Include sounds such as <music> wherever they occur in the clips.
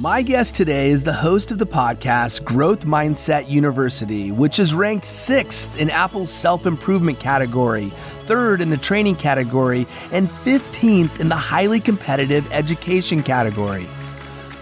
My guest today is the host of the podcast Growth Mindset University, which is ranked sixth in Apple's self improvement category, third in the training category, and 15th in the highly competitive education category.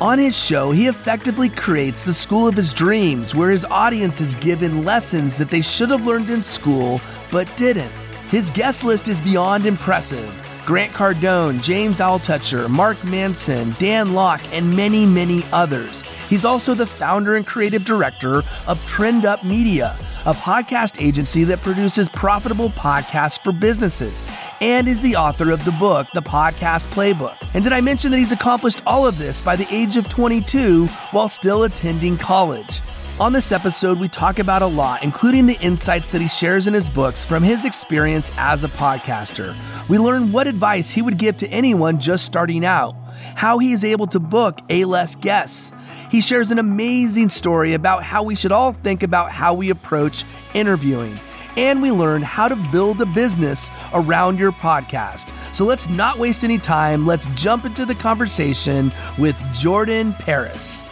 On his show, he effectively creates the school of his dreams, where his audience is given lessons that they should have learned in school but didn't. His guest list is beyond impressive. Grant Cardone, James Altucher, Mark Manson, Dan Lok, and many, many others. He's also the founder and creative director of Trend Up Media, a podcast agency that produces profitable podcasts for businesses, and is the author of the book, The Podcast Playbook. And did I mention that he's accomplished all of this by the age of 22 while still attending college? On this episode, we talk about a lot, including the insights that he shares in his books from his experience as a podcaster. We learn what advice he would give to anyone just starting out, how he is able to book A less guests. He shares an amazing story about how we should all think about how we approach interviewing. And we learn how to build a business around your podcast. So let's not waste any time. Let's jump into the conversation with Jordan Paris.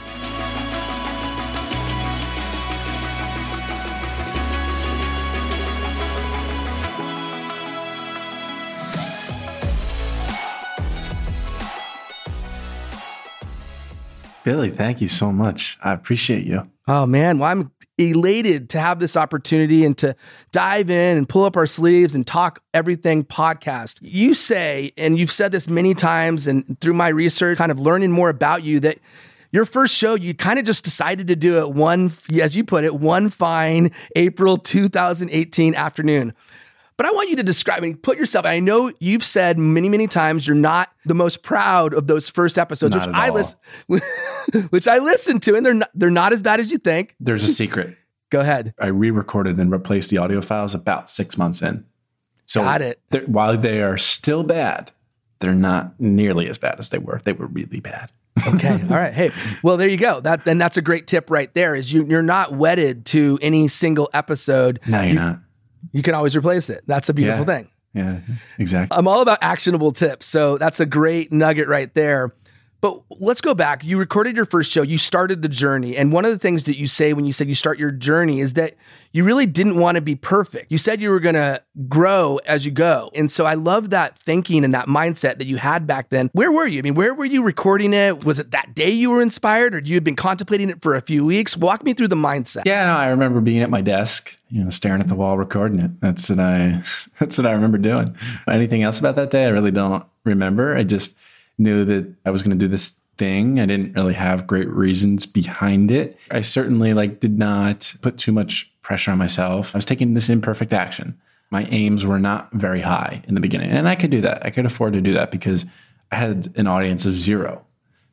Billy, thank you so much. I appreciate you. Oh man, well I'm elated to have this opportunity and to dive in and pull up our sleeves and talk everything podcast. You say, and you've said this many times, and through my research, kind of learning more about you, that your first show, you kind of just decided to do it one, as you put it, one fine April 2018 afternoon. But I want you to describe and put yourself. I know you've said many, many times you're not the most proud of those first episodes, Not which <laughs> I listen, which I listened to, and they're not, they're not as bad as you think. There's a <laughs> secret. Go ahead. I re-recorded and replaced the audio files about six months in. So Got it. While they are still bad, they're not nearly as bad as they were. They were really bad. Okay. <laughs> All right. Hey, well, there you go. That then that's a great tip right there. Is you you're not wedded to any single episode. No, you're not. You can always replace it. That's a beautiful Yeah. thing. Yeah, exactly. I'm all about actionable tips. So that's a great nugget right there. But let's go back. You recorded your first show, you started the journey. And one of the things that you say when you said you start your journey is that you really didn't want to be perfect. You said you were going to grow as you go. And so I love that thinking and that mindset that you had back then. Where were you? I mean, where were you recording it? Was it that day you were inspired or you had been contemplating it for a few weeks? Walk me through the mindset. Yeah, no, I remember being at my desk, you know, staring at the wall, recording it. That's what I. <laughs> That's what I remember doing. Anything else about that day? I really don't remember. I just knew that I was going to do this thing. I didn't really have great reasons behind it. I certainly like did not put too much pressure on myself. I was taking this imperfect action. My aims were not very high in the beginning, and I could do that. I could afford to do that because I had an audience of zero.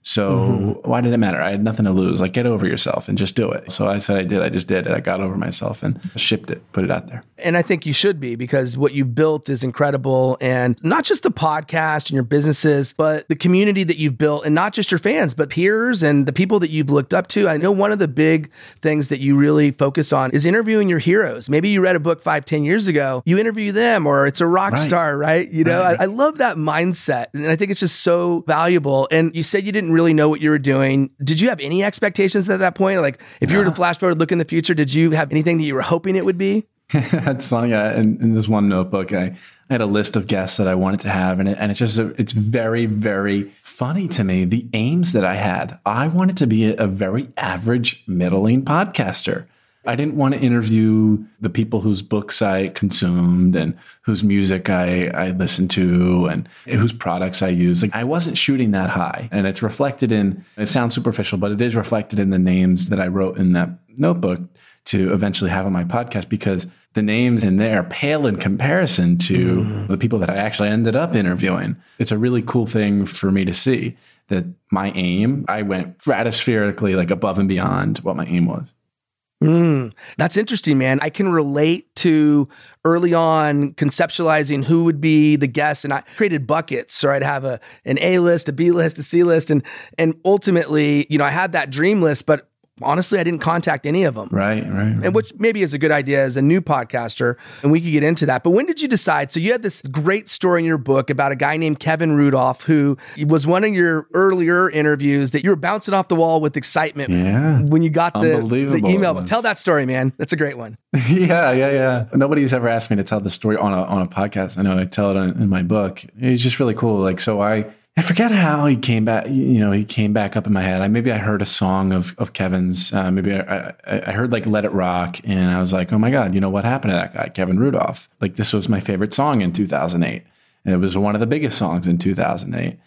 So mm-hmm. why did it matter? I had nothing to lose. Like get over yourself and just do it. So I said I did. I just did it. I got over myself and shipped it, put it out there. And I think you should be because what you've built is incredible. And not just the podcast and your businesses, but the community that you've built, and not just your fans, but peers and the people that you've looked up to. I know one of the big things that you really focus on is interviewing your heroes. Maybe you read a book five, ten years ago, you interview them, or it's a rock Right. star, right? You know, Right. I, I love that mindset. And I think it's just so valuable. And you said you didn't really know what you were doing. Did you have any expectations at that point? Like, if you were to flash forward, look in the future, did you have anything that you were hoping it would be? <laughs> That's funny. Yeah, in, in this one notebook, I, I had a list of guests that I wanted to have, and it, and it's just a, it's very very funny to me the aims that I had. I wanted to be a, a very average, middling podcaster. I didn't want to interview the people whose books I consumed and whose music I, I listened to and whose products I use. Like I wasn't shooting that high. And it's reflected in it sounds superficial, but it is reflected in the names that I wrote in that notebook to eventually have on my podcast because the names in there pale in comparison to mm. the people that I actually ended up interviewing. It's a really cool thing for me to see that my aim, I went stratospherically like above and beyond what my aim was. Mm, that's interesting, man. I can relate to early on conceptualizing who would be the guests, and I created buckets. So I'd have a an A list, a B list, a C list, and and ultimately, you know, I had that dream list, but honestly, I didn't contact any of them. Right, right, right. And which maybe is a good idea as a new podcaster, and we could get into that. But when did you decide? So you had this great story in your book about a guy named Kevin Rudolph, who was one of your earlier interviews that you were bouncing off the wall with excitement yeah. when you got the, the email. Tell that story, man. That's a great one. <laughs> yeah, yeah, yeah. Nobody's ever asked me to tell the story on a on a podcast. I know I tell it in, in my book. It's just really cool. Like, so I I forget how he came back. You know, he came back up in my head. I maybe I heard a song of of Kevin's. Uh, maybe I, I, I, heard like "Let It Rock," and I was like, "Oh my god, you know what happened to that guy, Kevin Rudolph?" Like this was my favorite song in 2008, and it was one of the biggest songs in 2008.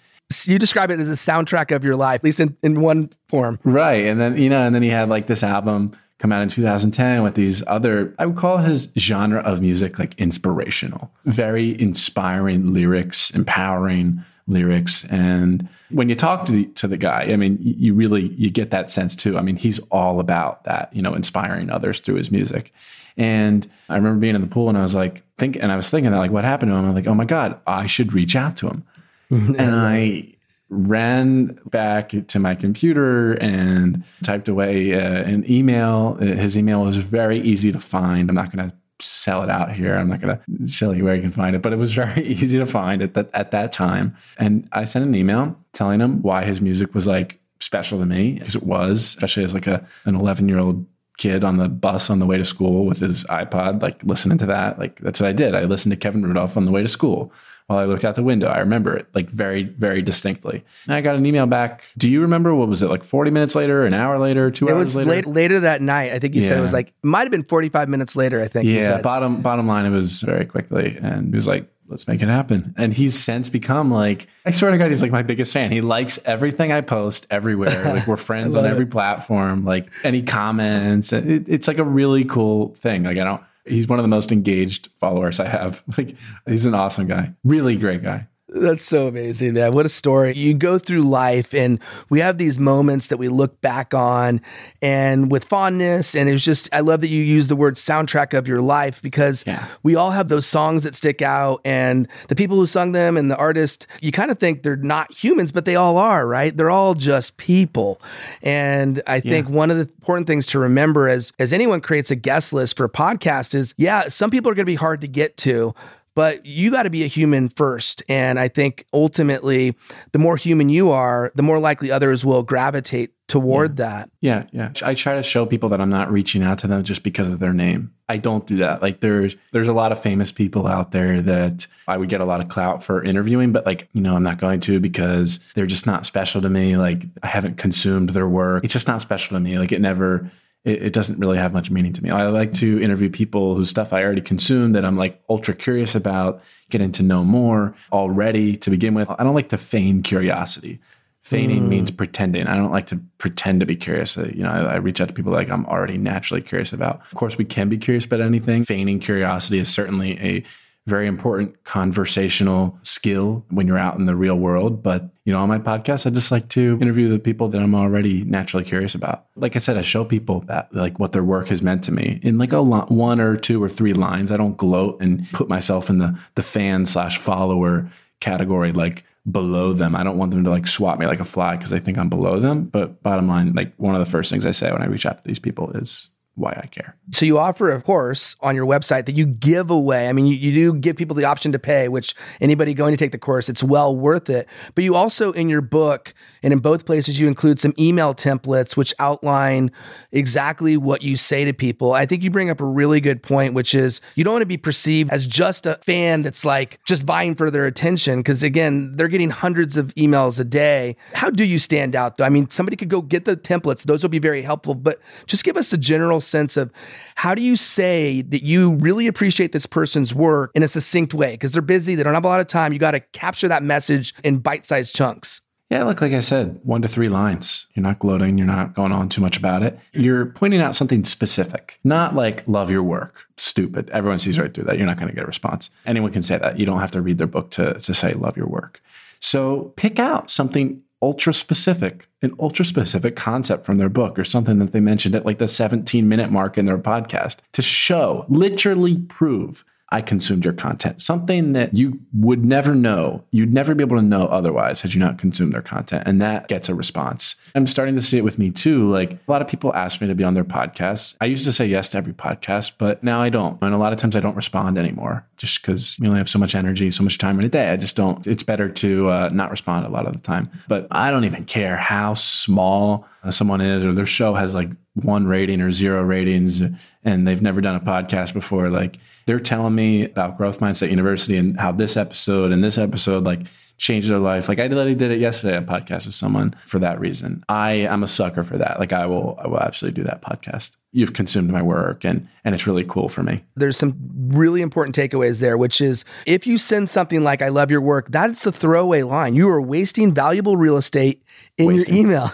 You describe it as a soundtrack of your life, at least in, in one form, right? And then you know, and then he had like this album come out in 2010 with these other, I would call his genre of music like inspirational, very inspiring lyrics, empowering lyrics. And when you talk to the, to the guy, I mean, you really, you get that sense too. I mean, he's all about that, you know, inspiring others through his music. And I remember being in the pool and I was like, think, and I was thinking that like, what happened to him? I'm like, oh my God, I should reach out to him. <laughs> and I ran back to my computer and typed away uh, an email. His email was very easy to find. I'm not going to sell it out here. I'm not going to tell you where you can find it, but it was <laughs> very easy to find at that, at that time. And I sent an email telling him why his music was like special to me, because it was, especially as like a, an 11 year old kid on the bus on the way to school with his iPod, like listening to that. Like that's what I did. I listened to Kevin Rudolph on the way to school while I looked out the window. I remember it like very, very distinctly. And I got an email back. Do you remember what was it like 40 minutes later, an hour later, two it hours later? Late, later that night. I think you yeah. said it was like, it might have been 45 minutes later, I think. Yeah. Bottom, bottom line, it was very quickly. And he was like, let's make it happen. And he's since become like, I swear to God, he's like my biggest fan. He likes everything I post everywhere. <laughs> Like we're friends on every it. platform. Like any comments. It, it's like a really cool thing. Like I don't, he's one of the most engaged followers I have. <laughs> Like he's an awesome guy. Really great guy. That's so amazing, man. What a story. You go through life and we have these moments that we look back on and with fondness. And it's just, I love that you use the word soundtrack of your life because yeah. we all have those songs that stick out and the people who sung them and the artist, you kind of think they're not humans, but they all are, right? They're all just people. And I think yeah. one of the important things to remember as, as anyone creates a guest list for a podcast is, yeah, some people are going to be hard to get to but you got to be a human first. And I think ultimately, the more human you are, the more likely others will gravitate toward yeah. that. Yeah, yeah. I try to show people that I'm not reaching out to them just because of their name. I don't do that. Like there's there's a lot of famous people out there that I would get a lot of clout for interviewing, but like, you know, I'm not going to because they're just not special to me. Like I haven't consumed their work. It's just not special to me. Like it never it, it, doesn't really have much meaning to me. I like to interview people whose stuff I already consume that I'm like ultra curious about, getting to know more already to begin with. I don't like to feign curiosity. Feigning mm. means pretending. I don't like to pretend to be curious. Uh, you know, I, I reach out to people like I'm already naturally curious about. Of course, we can be curious about anything. Feigning curiosity is certainly a very important conversational skill when you're out in the real world. But, you know, on my podcast, I just like to interview the people that I'm already naturally curious about. Like I said, I show people that, like, what their work has meant to me in like a lo- one or two or three lines. I don't gloat and put myself in the, the fan slash follower category, like, below them. I don't want them to like swat me like a fly because they think I'm below them. But bottom line, like one of the first things I say when I reach out to these people is why I care. So you offer a course on your website that you give away. I mean, you, you do give people the option to pay, which anybody going to take the course, it's well worth it. But you also in your book and in both places you include some email templates which outline exactly what you say to people. I think you bring up a really good point, which is you don't want to be perceived as just a fan that's like just vying for their attention. Because again, they're getting hundreds of emails a day. How do you stand out though? I mean, somebody could go get the templates, those will be very helpful, but just give us a general sense of how do you say that you really appreciate this person's work in a succinct way? Because they're busy, they don't have a lot of time. You got to capture that message in bite sized chunks. Yeah, look, like I said, one to three lines. You're not gloating. You're not going on too much about it. You're pointing out something specific, not like love your work. Stupid. Everyone sees right through that. You're not going to get a response. Anyone can say that. You don't have to read their book to, to say love your work. So pick out something ultra specific, an ultra specific concept from their book or something that they mentioned at like the 17 minute mark in their podcast to show, literally prove I consumed your content. Something that you would never know, you'd never be able to know otherwise had you not consumed their content. And that gets a response. I'm starting to see it with me too. Like a lot of people ask me to be on their podcasts. I used to say yes to every podcast, but now I don't. And a lot of times I don't respond anymore just because we only have so much energy, so much time in a day. I just don't, it's better to uh, not respond a lot of the time. But I don't even care how small someone is or their show has like one rating or zero ratings and they've never done a podcast before. Like, they're telling me about Growth Mindset University and how this episode and this episode like changed their life. Like I literally did it yesterday, on podcast with someone for that reason. I am a sucker for that. Like I will, I will absolutely do that podcast. You've consumed my work and and it's really cool for me. There's some really important takeaways there, which is if you send something like I love your work, that's a throwaway line. You are wasting valuable real estate in wasting. your email.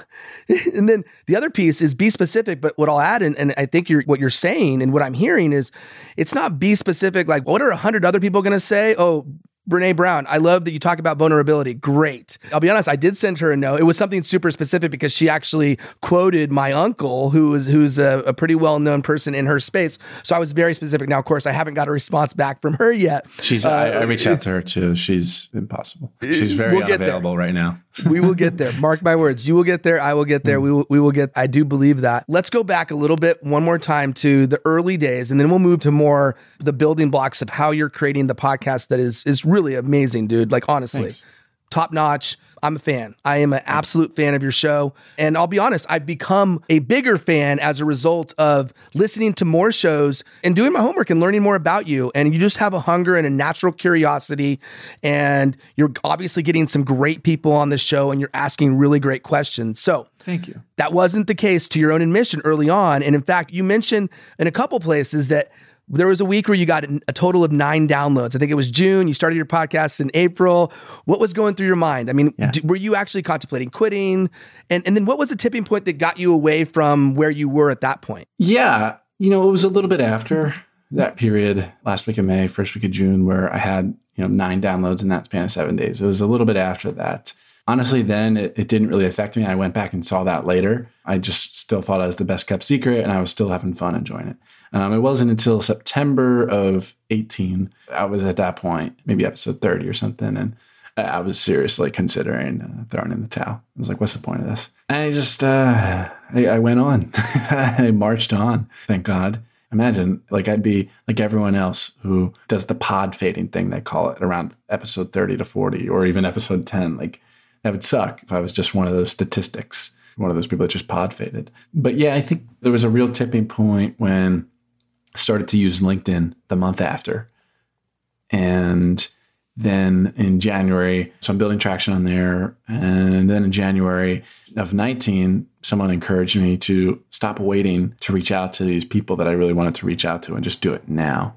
<laughs> and then the other piece is be specific. But what I'll add, and, and I think you're what you're saying and what I'm hearing is it's not be specific like what are a hundred other people gonna say? Oh, Brene Brown, I love that you talk about vulnerability. Great. I'll be honest, I did send her a note. It was something super specific because she actually quoted my uncle, who is who's a, a pretty well known person in her space. So I was very specific. Now, of course, I haven't got a response back from her yet. She's. Uh, I, I reached out to her too. She's impossible. She's very we'll unavailable right now. We will get there. Mark my words. You will get there. I will get there. We will. We will get. I do believe that. Let's go back a little bit one more time to the early days, and then we'll move to more the building blocks of how you're creating the podcast that is is really really amazing, dude. Like honestly, Thanks. Top notch. I'm a fan. I am an absolute fan of your show. And I'll be honest, I've become a bigger fan as a result of listening to more shows and doing my homework and learning more about you. And you just have a hunger and a natural curiosity. And you're obviously getting some great people on the show and you're asking really great questions. So, Thank you. That wasn't the case to your own admission early on. And in fact, you mentioned in a couple places that there was a week where you got a total of nine downloads. I think it was June. You started your podcast in April. What was going through your mind? I mean, yeah. d- were you actually contemplating quitting? And and then what was the tipping point that got you away from where you were at that point? Yeah, you know, it was a little bit after that period, last week of May, first week of June, where I had you know nine downloads in that span of seven days. It was a little bit after that. Honestly, then it, it didn't really affect me. I went back and saw that later. I just still thought I was the best kept secret, and I was still having fun enjoying it. Um, it wasn't until September of 18, I was at that point, maybe episode 30 or something. And I was seriously considering uh, throwing in the towel. I was like, what's the point of this? And I just, uh, I, I went on. <laughs> I marched on, thank God. Imagine, like, I'd be like everyone else who does the pod fading thing, they call it, around episode 30 to 40 or even episode 10. Like, that would suck if I was just one of those statistics, one of those people that just pod faded. But yeah, I think there was a real tipping point when started to use LinkedIn the month after. And then in January, so I'm building traction on there. And then in January of 19, someone encouraged me to stop waiting to reach out to these people that I really wanted to reach out to and just do it now.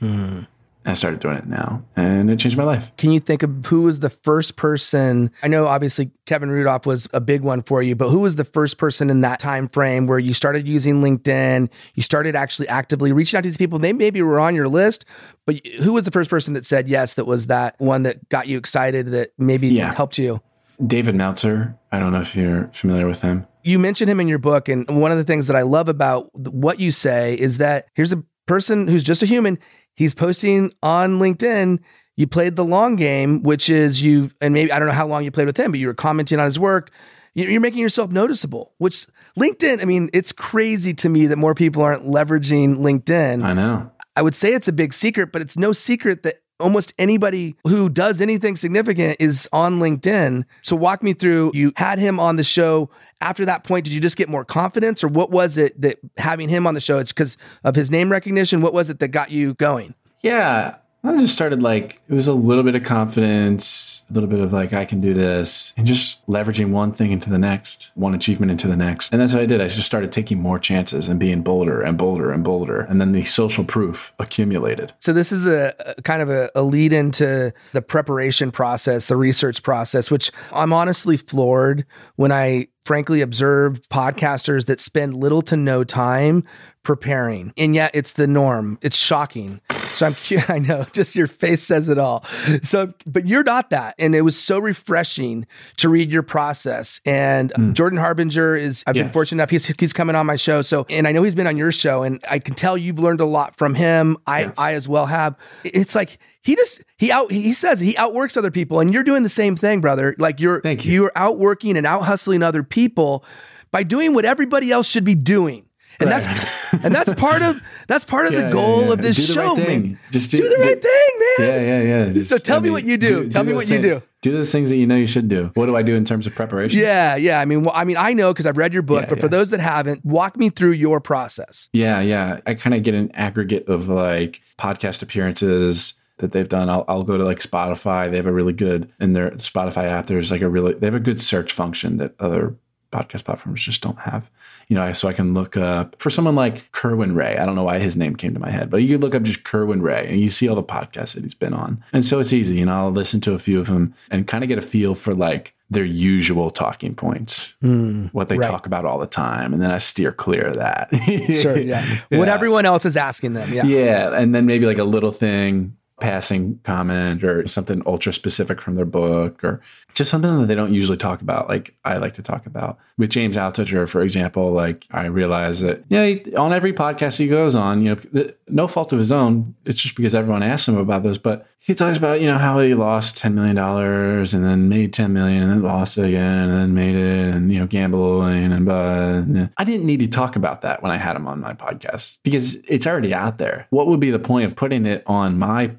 Mm. I started doing it now and it changed my life. Can you think of who was the first person? I know obviously Kevin Rudolph was a big one for you, but who was the first person in that time frame where you started using LinkedIn, you started actually actively reaching out to these people? They maybe were on your list, but who was the first person that said yes that was that one that got you excited that maybe yeah. helped you? David Meltzer. I don't know if you're familiar with him. You mentioned him in your book and one of the things that I love about what you say is that here's a person who's just a human he's posting on LinkedIn. You played the long game, which is you, and maybe I don't know how long you played with him, but you were commenting on his work. You're making yourself noticeable, which LinkedIn, I mean, it's crazy to me that more people aren't leveraging LinkedIn. I know. I would say it's a big secret, but it's no secret that almost anybody who does anything significant is on LinkedIn. So walk me through, you had him on the show. After that point, did you just get more confidence or what was it that having him on the show, it's because of his name recognition? What was it that got you going? Yeah. I just started like, it was a little bit of confidence, a little bit of like, I can do this, and just leveraging one thing into the next, one achievement into the next. And that's what I did. I just started taking more chances and being bolder and bolder and bolder. And then the social proof accumulated. So, this is a, a kind of a, a lead into the preparation process, the research process, which I'm honestly floored when I frankly observe podcasters that spend little to no time preparing. And yet it's the norm. It's shocking. So I'm curious. <laughs> I know, just your face says it all. So, but you're not that, and it was so refreshing to read your process. And mm. Jordan Harbinger is. I've yes. been fortunate enough. He's he's coming on my show. So, and I know he's been on your show, and I can tell you've learned a lot from him. I yes. I as well have. It's like he just he out he says he outworks other people, and you're doing the same thing, brother. Like you're Thank you. you're outworking and out hustling other people by doing what everybody else should be doing. And right. that's and that's part of that's part of yeah, the goal yeah, yeah. of this do show. Right man. Just do, do the do, right thing, man. Yeah, yeah, yeah. Just, so tell I me mean, what you do. tell me what same, you do. Do those things that you know you should do. What do I do in terms of preparation? Yeah, yeah. I mean, well, I mean, I know because I've read your book, but for those that haven't, walk me through your process. Yeah, yeah. I kind of get an aggregate of like podcast appearances that they've done. I'll, I'll go to like Spotify. They have a really good in their Spotify app. There's like a really they have a good search function that other podcast platforms just don't have. You know, so I can look up for someone like Kerwin Rae. I don't know why his name came to my head, but you could look up just Kerwin Rae and you see all the podcasts that he's been on. And so it's easy. You know, I'll listen to a few of them and kind of get a feel for like their usual talking points, mm, what they right. talk about all the time. And then I steer clear of that. <laughs> sure. Yeah. <laughs> yeah. What everyone else is asking them. Yeah. Yeah. And then maybe like a little thing passing comment or something ultra specific from their book or just something that they don't usually talk about like i like to talk about. With james altucher for example like i realize that you know on every podcast he goes on you know no fault of his own it's just because everyone asks him about those but he talks about you know how he lost $10 million and then made 10 million and then lost it again and then made it and you know gambling and but i didn't need to talk about that when i had him on my podcast because it's already out there. What would be the point of putting it on my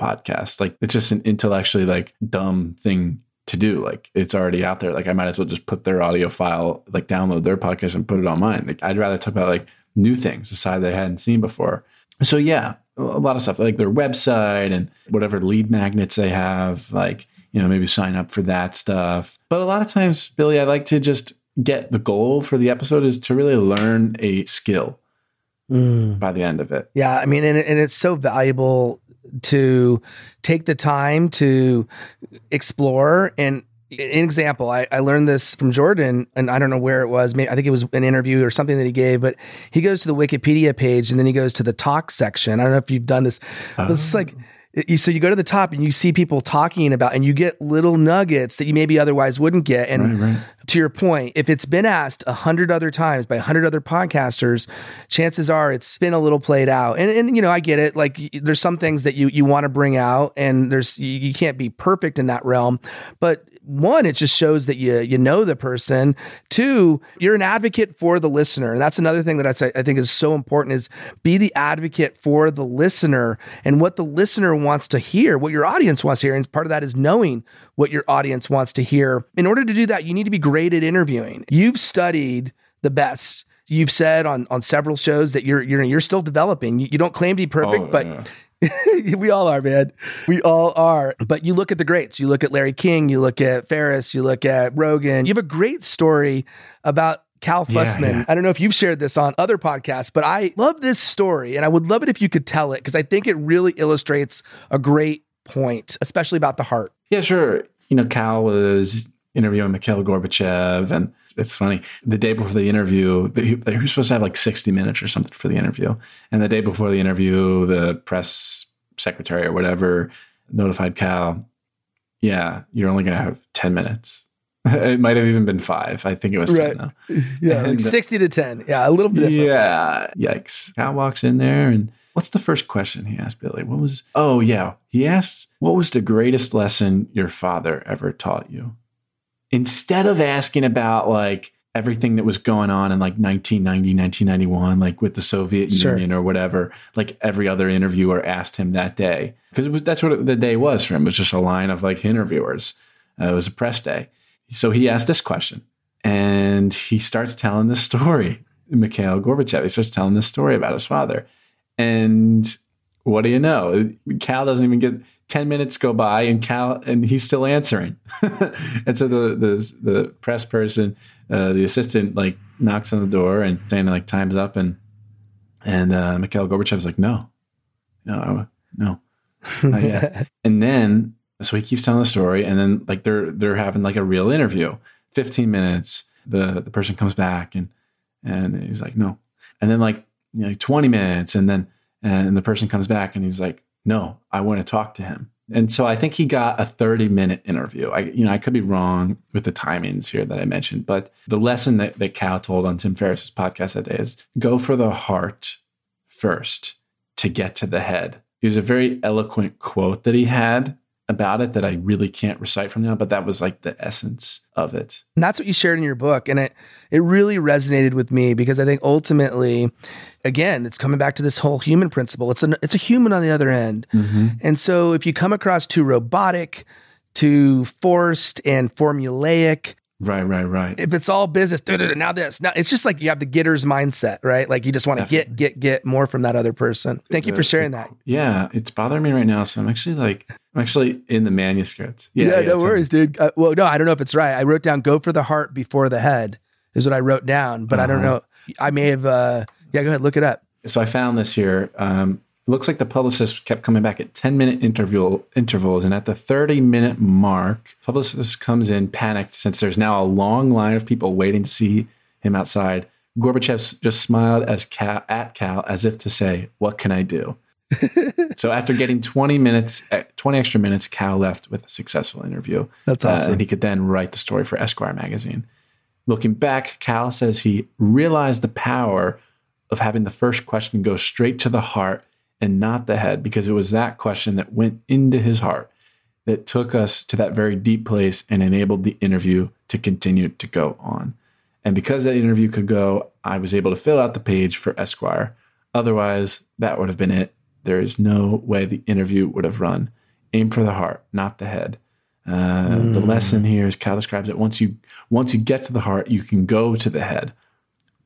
podcast. Like it's just an intellectually like dumb thing to do. Like it's already out there. Like I might as well just put their audio file, like download their podcast and put it on mine. Like I'd rather talk about like new things, a side that I hadn't seen before. So yeah, a lot of stuff like their website and whatever lead magnets they have, like, you know, maybe sign up for that stuff. But a lot of times, Billy, I like to just get the goal for the episode is to really learn a skill mm. by the end of it. Yeah. I mean, and, and it's so valuable to take the time to explore and an example I, I learned this from jordan and i don't know where it was maybe i think it was an interview or something that he gave but he goes to the wikipedia page and then he goes to the talk section i don't know if you've done this but it's like so you go to the top and you see people talking about and you get little nuggets that you maybe otherwise wouldn't get. And right, right. to your point if it's been asked a hundred other times by a hundred other podcasters chances are it's been a little played out. And, and you know i get it. Like there's some things that you you want to bring out and there's you, you can't be perfect in that realm. But one, it just shows that you you know the person. Two, you're an advocate for the listener, and that's another thing that I, say, I think is so important: is be the advocate for the listener and what the listener wants to hear, what your audience wants to hear, and part of that is knowing what your audience wants to hear. In order to do that, you need to be great at interviewing. You've studied the best you've said on on several shows that you're you're you're still developing. You, you don't claim to be perfect, oh, but yeah. <laughs> we all are, man. We all are. But you look at the greats. You look at Larry King. You look at Ferriss. You look at Rogan. You have a great story about Cal Fussman. Yeah, yeah. I don't know if you've shared this on other podcasts, but I love this story and I would love it if you could tell it because I think it really illustrates a great point, especially about the heart. Yeah, sure. You know, Cal was interviewing Mikhail Gorbachev and it's funny. The day before the interview, they, they were supposed to have like 60 minutes or something for the interview. And the day before the interview, the press secretary or whatever notified Cal, yeah, you're only going to have 10 minutes. <laughs> it might have even been five. I think it was right. 10 though. <laughs> Yeah, and, like 60 to 10. Yeah, a little bit. Yeah, yikes. Cal walks in there and what's the first question he asked Billy? What was, oh, yeah. He asked, what was the greatest lesson your father ever taught you? Instead of asking about like everything that was going on in like 1990, 1991, like with the Soviet sure. Union or whatever, like every other interviewer asked him that day. Because it was that's what the day was for him. It was just a line of like interviewers. Uh, it was a press day. So he asked this question and he starts telling this story. <laughs> Mikhail Gorbachev, he starts telling this story about his father. And what do you know? Cal doesn't even get 10 minutes go by and Cal and he's still answering. <laughs> and so the the the press person, uh, the assistant like knocks on the door and saying like time's up and and uh, Mikhail Gorbachev's like no. No, no. <laughs> and then so he keeps telling the story and then like they're they're having like a real interview. 15 minutes the the person comes back and and he's like no. And then like you know, 20 minutes and then and the person comes back and he's like no, I want to talk to him. And so I think he got a 30 minute interview. I, you know, I could be wrong with the timings here that I mentioned, but the lesson that, that Cal told on Tim Ferriss's podcast that day is go for the heart first to get to the head. It was a very eloquent quote that he had about it that I really can't recite from now, but that was like the essence of it. And that's what you shared in your book. And it it really resonated with me because I think ultimately, again, it's coming back to this whole human principle. It's a it's a human on the other end. Mm-hmm. And so if you come across too robotic, too forced and formulaic, Right, right, right. If it's all business, now this, now it's just like you have the getter's mindset, right? Like you just want to get, get, get more from that other person. Thank you for sharing that. Yeah, it's bothering me right now. So I'm actually like, I'm actually in the manuscript. Yeah, yeah, yeah no worries, dude. Uh, well, no, I don't know if it's right. I wrote down "go for the heart before the head" is what I wrote down, but uh-huh. I don't uh-huh. know. I may have. uh Yeah, go ahead, look it up. So I found this here. Um, looks like the publicist kept coming back at 10 minute interval intervals and at the 30 minute mark publicist comes in panicked since there's now a long line of people waiting to see him outside. Gorbachev just smiled as cal, at cal as if to say what can i do? <laughs> So after getting 20 minutes eh, 20 extra minutes cal left with a successful interview. That's awesome. uh, and he could then write the story for esquire magazine. Looking back cal says he realized the power of having the first question go straight to the heart and not the head, because it was that question that went into his heart that took us to that very deep place and enabled the interview to continue to go on. And because that interview could go, I was able to fill out the page for Esquire. Otherwise, that would have been it. There is no way the interview would have run. Aim for the heart, not the head. Uh, mm. The lesson here is Cal describes it. Once you once you get to the heart, you can go to the head.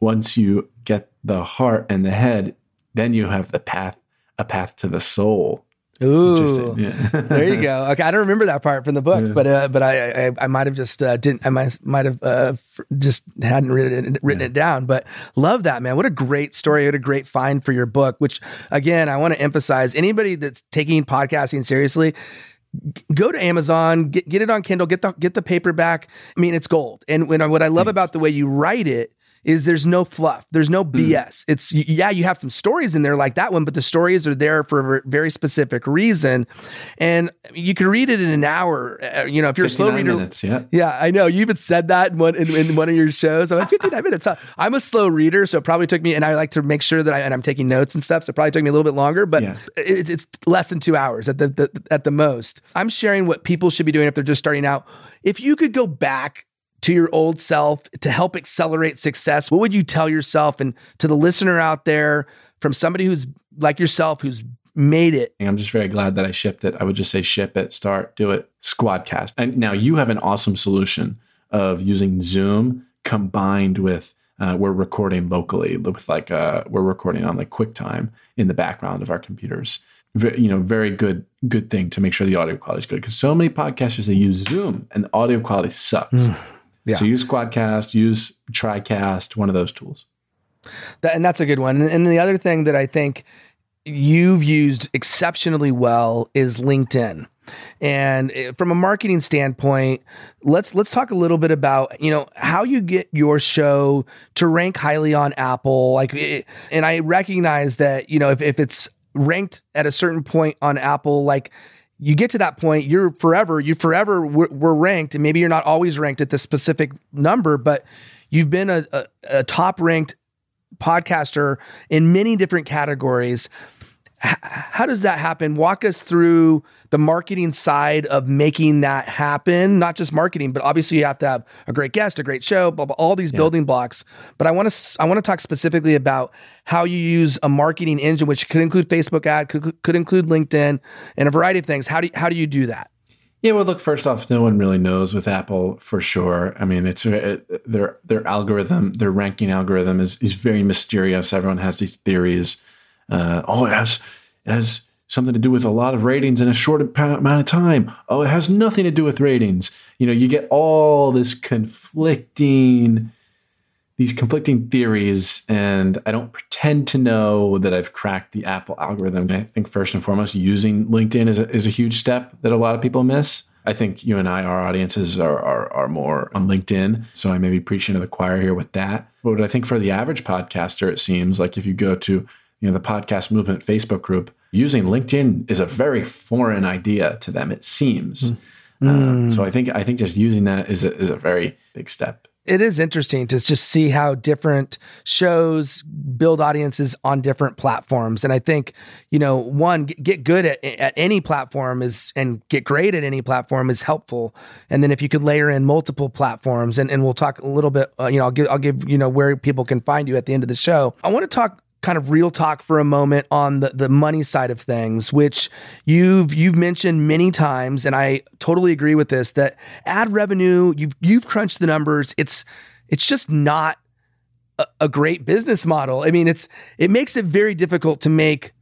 Once you get the heart and the head, then you have the path a path to the soul. Ooh, yeah. <laughs> there you go. Okay, I don't remember that part from the book, yeah. but uh, but I I, I might have just uh, didn't I might might have uh, just hadn't written it, written yeah. it down. But love that man. What a great story. What a great find for your book. Which again, I want to emphasize anybody that's taking podcasting seriously go to Amazon, get, get it on Kindle, get the get the paperback. I mean, it's gold. And when what I love Thanks. about the way you write it is there's no fluff. There's no BS. Mm. It's yeah, you have some stories in there like that one, but the stories are there for a very specific reason, and you can read it in an hour. Uh, you know, if you're a slow reader, minutes, yeah, yeah, I know. You even said that in one in, in one of your shows. I'm like 59 minutes. I'm a slow reader, so it probably took me, and I like to make sure that I and I'm taking notes and stuff. So it probably took me a little bit longer, but yeah. it, it's less than two hours at the, the at the most. I'm sharing what people should be doing if they're just starting out. If you could go back to your old self to help accelerate success, what would you tell yourself and to the listener out there from somebody who's like yourself, who's made it? I'm just very glad that I shipped it. I would just say ship it, start, do it, Squadcast. And now you have an awesome solution of using Zoom combined with uh, we're recording locally with like uh, we're recording on like QuickTime in the background of our computers. you know, very good good thing to make sure the audio quality is good because so many podcasters they use Zoom and the audio quality sucks. Yeah. So use Squadcast, use TriCast, one of those tools. That, and that's a good one. And the other thing that I think you've used exceptionally well is LinkedIn. And eh, from a marketing standpoint, let's let's talk a little bit about you know how you get your show to rank highly on Apple. Like, eh, and I recognize that you know if if it's ranked at a certain point on Apple, like you get to that point, you're forever, you forever were ranked, and maybe you're not always ranked at this specific number, but you've been a, a, a top ranked podcaster in many different categories how does that happen? Walk us through the marketing side of making that happen. Not just marketing, but obviously you have to have a great guest, a great show, blah, blah, all these yeah. building blocks. But I want to I want to talk specifically about how you use a marketing engine, which could include Facebook ad, could, could include LinkedIn, and a variety of things. How do you, how do you do that? Yeah, well, look. First off, no one really knows with Apple for sure. I mean, it's it, their their algorithm, their ranking algorithm is is very mysterious. Everyone has these theories uh, oh, it has it has something to do with a lot of ratings in a short amount of time. Oh, it has nothing to do with ratings. You know, you get all this conflicting these conflicting theories and I don't pretend to know that I've cracked the Apple algorithm. I think first and foremost using LinkedIn is a, is a huge step that a lot of people miss. I think you and I, our audiences are, are, are more on LinkedIn. So I may be preaching to the choir here with that. But I think for the average podcaster, it seems like if you go to you know the podcast movement Facebook group, using LinkedIn is a very foreign idea to them. It seems. Mm. Um, so I think I think just using that is a, is a very big step it is interesting to just see how different shows build audiences on different platforms and i think you know one get good at, at any platform is and get great at any platform is helpful and then if you could layer in multiple platforms and, and we'll talk a little bit uh, you know i'll give i'll give you know where people can find you at the end of the show i want to talk kind of real talk for a moment on the, the money side of things, which you've you've mentioned many times, and I totally agree with this. That ad revenue, you've you've crunched the numbers. It's it's just not a, a great business model. I mean, it's it makes it very difficult to make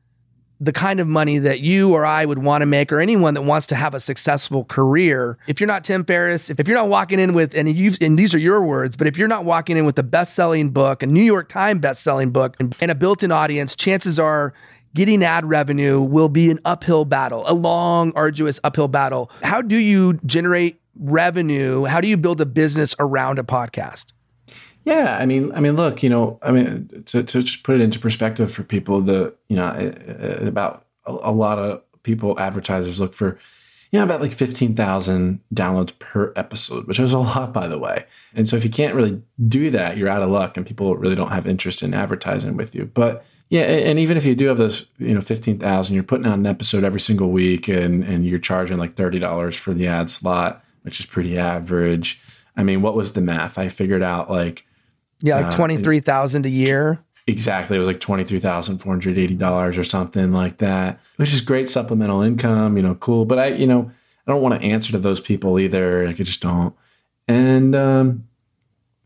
the kind of money that you or I would want to make, or anyone that wants to have a successful career. If you're not Tim Ferriss, if, if you're not walking in with, and you and these are your words, but if you're not walking in with a best-selling book, a New York Times best-selling book, and, and a built-in audience, chances are getting ad revenue will be an uphill battle, a long, arduous uphill battle. How do you generate revenue? How do you build a business around a podcast? Yeah, I mean, I mean, look, you know, I mean, to, to just put it into perspective for people, the you know, eh, eh, about a, a lot of people, advertisers look for, you know, about like fifteen thousand downloads per episode, which is a lot, by the way. And so, if you can't really do that, you're out of luck, and people really don't have interest in advertising with you. But yeah, and even if you do have those, you know, fifteen thousand, you're putting out an episode every single week, and and you're charging like thirty dollars for the ad slot, which is pretty average. I mean, what was the math? I figured out like yeah, like uh, twenty three thousand a year. Exactly, it was like twenty three thousand four hundred eighty dollars or something like that, which is great supplemental income. You know, cool. But I, you know, I don't want to answer to those people either. Like I just don't. And um,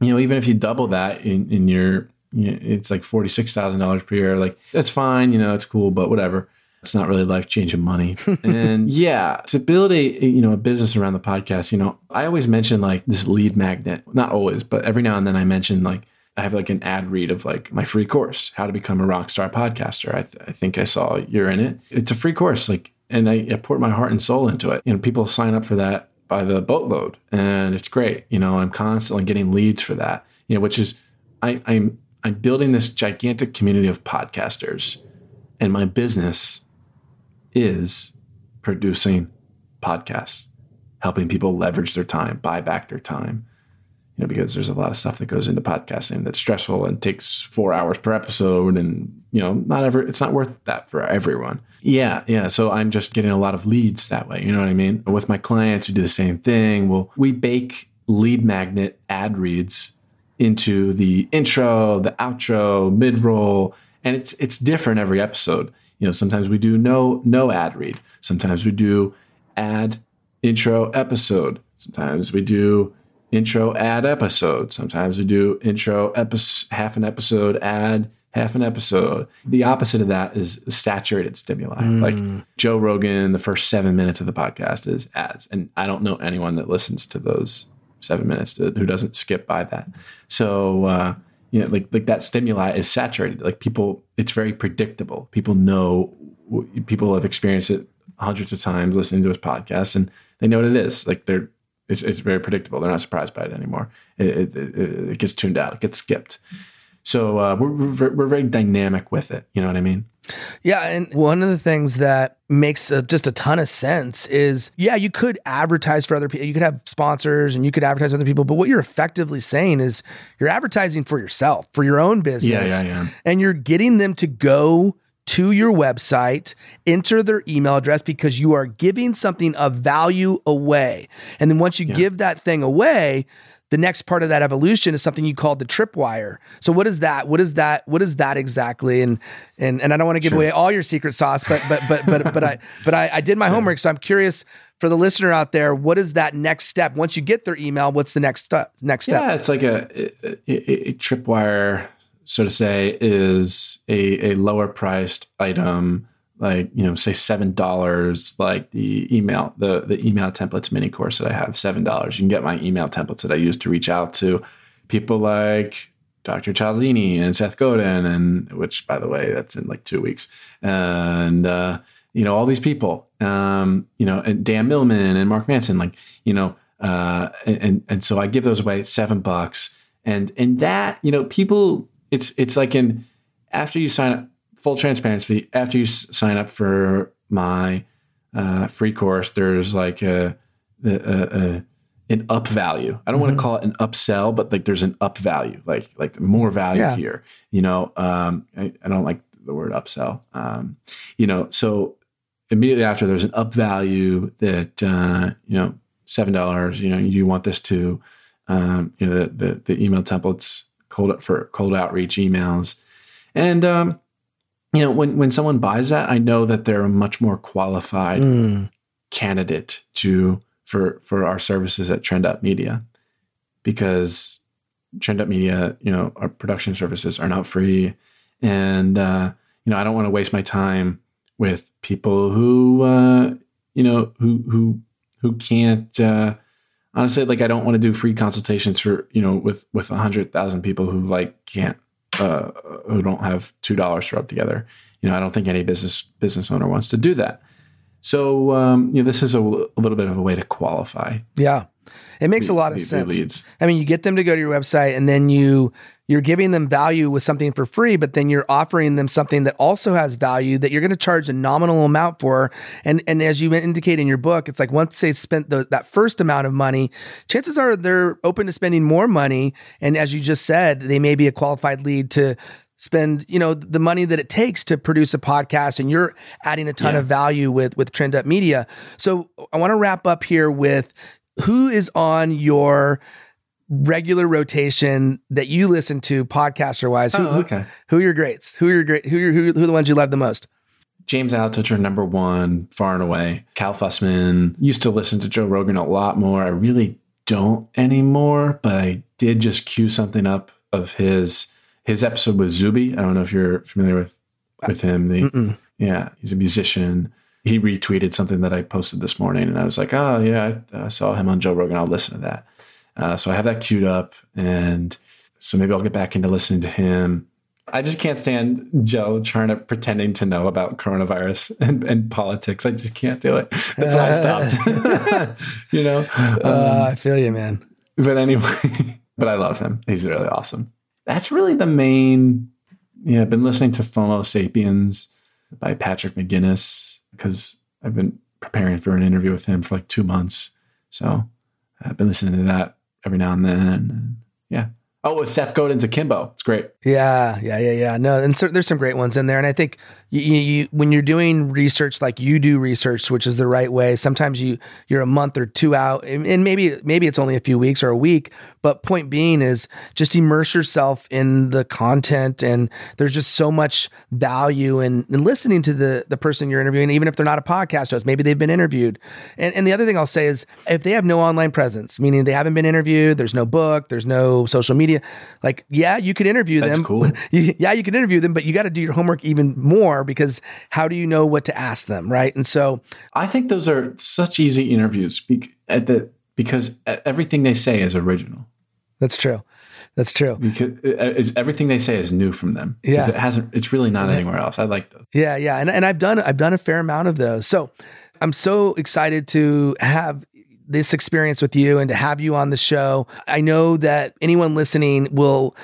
you know, even if you double that in in your, you know, it's like forty six thousand dollars per year. Like that's fine. You know, it's cool, but whatever it's not really life changing money. and <laughs> yeah, to build a you know a business around the podcast, you know, I always mention like this lead magnet. Not always, but every now and then I mention like I have like an ad read of like my free course, how to become a rock star podcaster. I, th- I think I saw you're in it. It's a free course, like, and I, I pour my heart and soul into it. You know, people sign up for that by the boatload, and it's great. You know, I'm constantly getting leads for that. You know, which is I, I'm I'm building this gigantic community of podcasters, and my business is producing podcasts, helping people leverage their time, buy back their time. You know, because there's a lot of stuff that goes into podcasting that's stressful and takes four hours per episode, and you know, not ever it's not worth that for everyone. Yeah, yeah. So I'm just getting a lot of leads that way. You know what I mean? With my clients, we do the same thing. Well, we bake lead magnet ad reads into the intro, the outro, mid roll, and it's it's different every episode. You know, sometimes we do no no ad read. Sometimes we do ad intro episode. Sometimes we do intro ad episode. Sometimes we do intro episode half an episode ad half an episode. The opposite of that is saturated stimuli. Mm. Like Joe Rogan, the first seven minutes of the podcast is ads, and I don't know anyone that listens to those seven minutes to, who doesn't skip by that. So uh, you know, like like that stimuli is saturated. Like people, it's very predictable. People know, people have experienced it hundreds of times listening to his podcast, and they know what it is. Like they're, it's, it's very predictable. They're not surprised by it anymore. It, it, it gets tuned out. It gets skipped. So uh, we're, we're we're very dynamic with it. You know what I mean? Yeah, and one of the things that makes a, just a ton of sense is yeah, you could advertise for other people, you could have sponsors and you could advertise for other people, but what you're effectively saying is you're advertising for yourself, for your own business. Yeah, yeah, yeah. And you're getting them to go to your website, enter their email address because you are giving something of value away. And then once you yeah. give that thing away, the next part of that evolution is something you call the tripwire. So what is that? What is that? What is that exactly? And and and I don't want to give sure. away all your secret sauce, but but but but but I but I, I did my homework, so I'm curious for the listener out there. What is that next step? Once you get their email, what's the next step? Next step? Yeah, it's like a, a, a, a tripwire, so to say, is a, a lower priced item like you know say seven dollars like the email the the email templates mini course that i have seven dollars. You can get my email templates that i use to reach out to people like dr cialdini and seth godin and which by the way that's in like two weeks. And uh, you know all these people um, you know and dan millman and mark manson like you know uh, and and so i give those away at seven bucks. And and that you know people it's it's like in after you sign up full transparency, after you s- sign up for my uh, free course, there's like a, a, a an up value. I don't want to call it an upsell, but like there's an up value, like like more value Yeah. here. You know, um, I, I don't like the word upsell. Um, you know, so immediately after there's an up value that uh, you know seven dollars. You know, you want this to um, you know the, the the email templates cold for cold outreach emails, and um, you know when when someone buys that, I know that they're a much more qualified Mm. candidate to for for our services at Trend Up Media because Trend Up Media, you know, our production services are not free, and uh, you know I don't want to waste my time with people who uh, you know who who who can't. Uh, honestly, like I don't want to do free consultations for you know with with a hundred thousand people who like can't uh, who don't have two dollars to rub together. You know, I don't think any business business owner wants to do that. So um, you know, this is a, a little bit of a way to qualify. Yeah. It makes a lot of the- the sense. leads. I mean, you get them to go to your website and then you you're giving them value with something for free, but then you're offering them something that also has value that you're going to charge a nominal amount for. And and as you indicate in your book, it's like once they've spent the, that first amount of money, chances are they're open to spending more money. And as you just said, they may be a qualified lead to spend you know the money that it takes to produce a podcast and you're adding a ton Yeah. of value with with trend up media so i want to wrap up here with who is on your regular rotation that you listen to podcaster wise who, Oh, okay. who are your greats who are your great who are, who, who are the ones you love the most James Altucher, number one, far and away. Cal Fussman used to listen to Joe Rogan a lot more. I really don't anymore, but I did just cue something up of his his episode with Zuby. I don't know if you're familiar with with him. The, Mm-mm. yeah, he's a musician. He retweeted something that I posted this morning, and I was like, "Oh yeah, I, I saw him on Joe Rogan. I'll listen to that." Uh, so I have that queued up, and so maybe I'll get back into listening to him. I just can't stand Joe trying to pretending to know about coronavirus <laughs> and, and politics. I just can't do it. That's why I stopped. <laughs> <laughs> you know. Um, uh, i feel you man but anyway, but I love him. He's really awesome. That's really the main. Yeah, I've been listening to FOMO Sapiens by Patrick McGinnis because I've been preparing for an interview with him for like two months. So I've been listening to that every now and then. Yeah. Oh, with Seth Godin's Akimbo. It's great. Yeah, yeah, yeah, yeah. No, and so, there's some great ones in there, and I think you, you, you when you're doing research like you do research, which is the right way. Sometimes you you're a month or two out, and and maybe maybe it's only a few weeks or a week. But point being is just immerse yourself in the content, and there's just so much value in, in listening to the the person you're interviewing, even if they're not a podcast host. Maybe they've been interviewed. And and the other thing I'll say is if they have no online presence, meaning they haven't been interviewed, there's no book, there's no social media. Like yeah, you could interview That's them. cool. <laughs> Yeah, you could interview them, but you got to do your homework even more because how do you know what to ask them, right? And so, I think those are such easy interviews bec- at the, because everything they say is original. that's true. That's true. Because it's, everything they say is new from them. Yeah. It hasn't, it's really not anywhere else. I like those. Yeah, yeah, and and I've done I've done a fair amount of those. So I'm so excited to have this experience with you and to have you on the show. I know that anyone listening will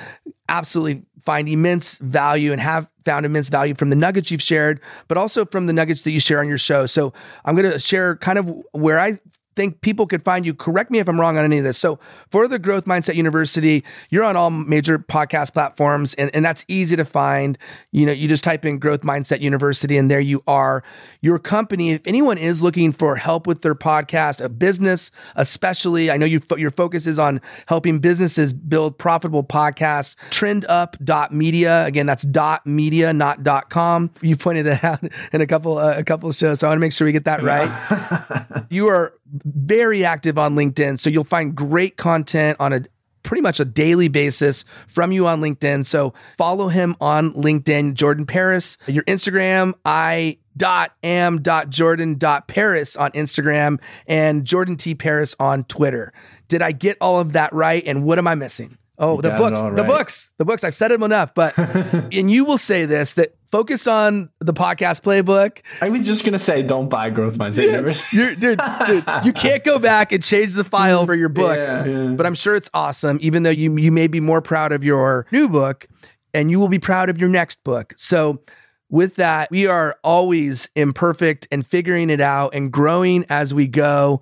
absolutely find immense value and have found immense value from the nuggets you've shared, but also from the nuggets that you share on your show. So I'm going to share kind of where I think people could find you. Correct me if I'm wrong on any of this. So for the Growth Mindset University, you're on all major podcast platforms and, and that's easy to find. You know, you just type in Growth Mindset University and there you are. Your company, if anyone is looking for help with their podcast, a business especially, I know you fo- your focus is on helping businesses build profitable podcasts. Trendup.media. Again, that's dot media, not dot com. You pointed that out in a couple uh, a couple of shows. So I want to make sure we get that right. <laughs> you are very active on LinkedIn, so you'll find great content on a pretty much a daily basis from you on LinkedIn. So follow him on LinkedIn, Jordan Paris. Your Instagram, I dot am dot jordan dot paris on instagram and jordan t paris on twitter did i get all of that right and what am i missing oh the books the books the books i've said them enough but <laughs> and you will say this that focus on the podcast playbook I was just going to say, don't buy Growth Mindset <laughs> you're, dude, dude, you <laughs> can't go back and change the file for your book. Yeah, yeah. But I'm sure it's awesome, even though you you may be more proud of your new book and you will be proud of your next book. So With that, we are always imperfect and figuring it out and growing as we go.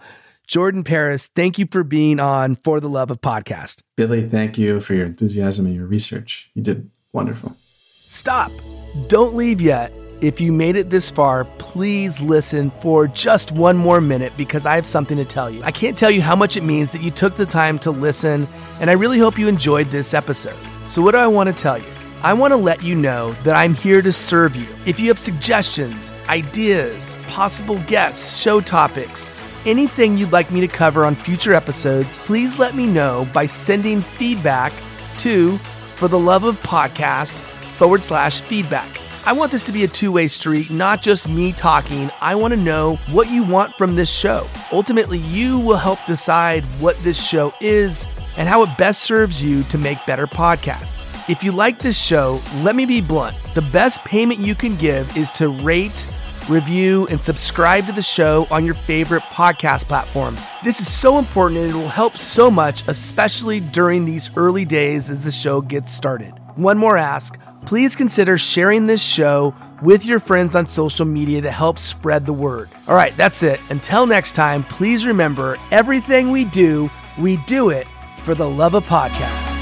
Jordan Paris, thank you for being on For the Love of Podcast. Billy, thank you for your enthusiasm and your research. You did wonderful. Stop. Don't leave yet. If you made it this far, please listen for just one more minute because I have something to tell you. I can't tell you how much it means that you took the time to listen, and I really hope you enjoyed this episode. So, what do I want to tell you? I want to let you know that I'm here to serve you. If you have suggestions, ideas, possible guests, show topics, anything you'd like me to cover on future episodes, please let me know by sending feedback to For the Love of Podcast forward slash feedback. I want this to be a two way street, not just me talking. I want to know what you want from this show. Ultimately, you will help decide what this show is and how it best serves you to make better podcasts. If you like this show, let me be blunt. The best payment you can give is to rate, review, and subscribe to the show on your favorite podcast platforms. This is so important and it will help so much, especially during these early days as the show gets started. One more ask please consider sharing this show with your friends on social media to help spread the word. All right, that's it. Until next time, please remember everything we do, we do it for the love of podcast.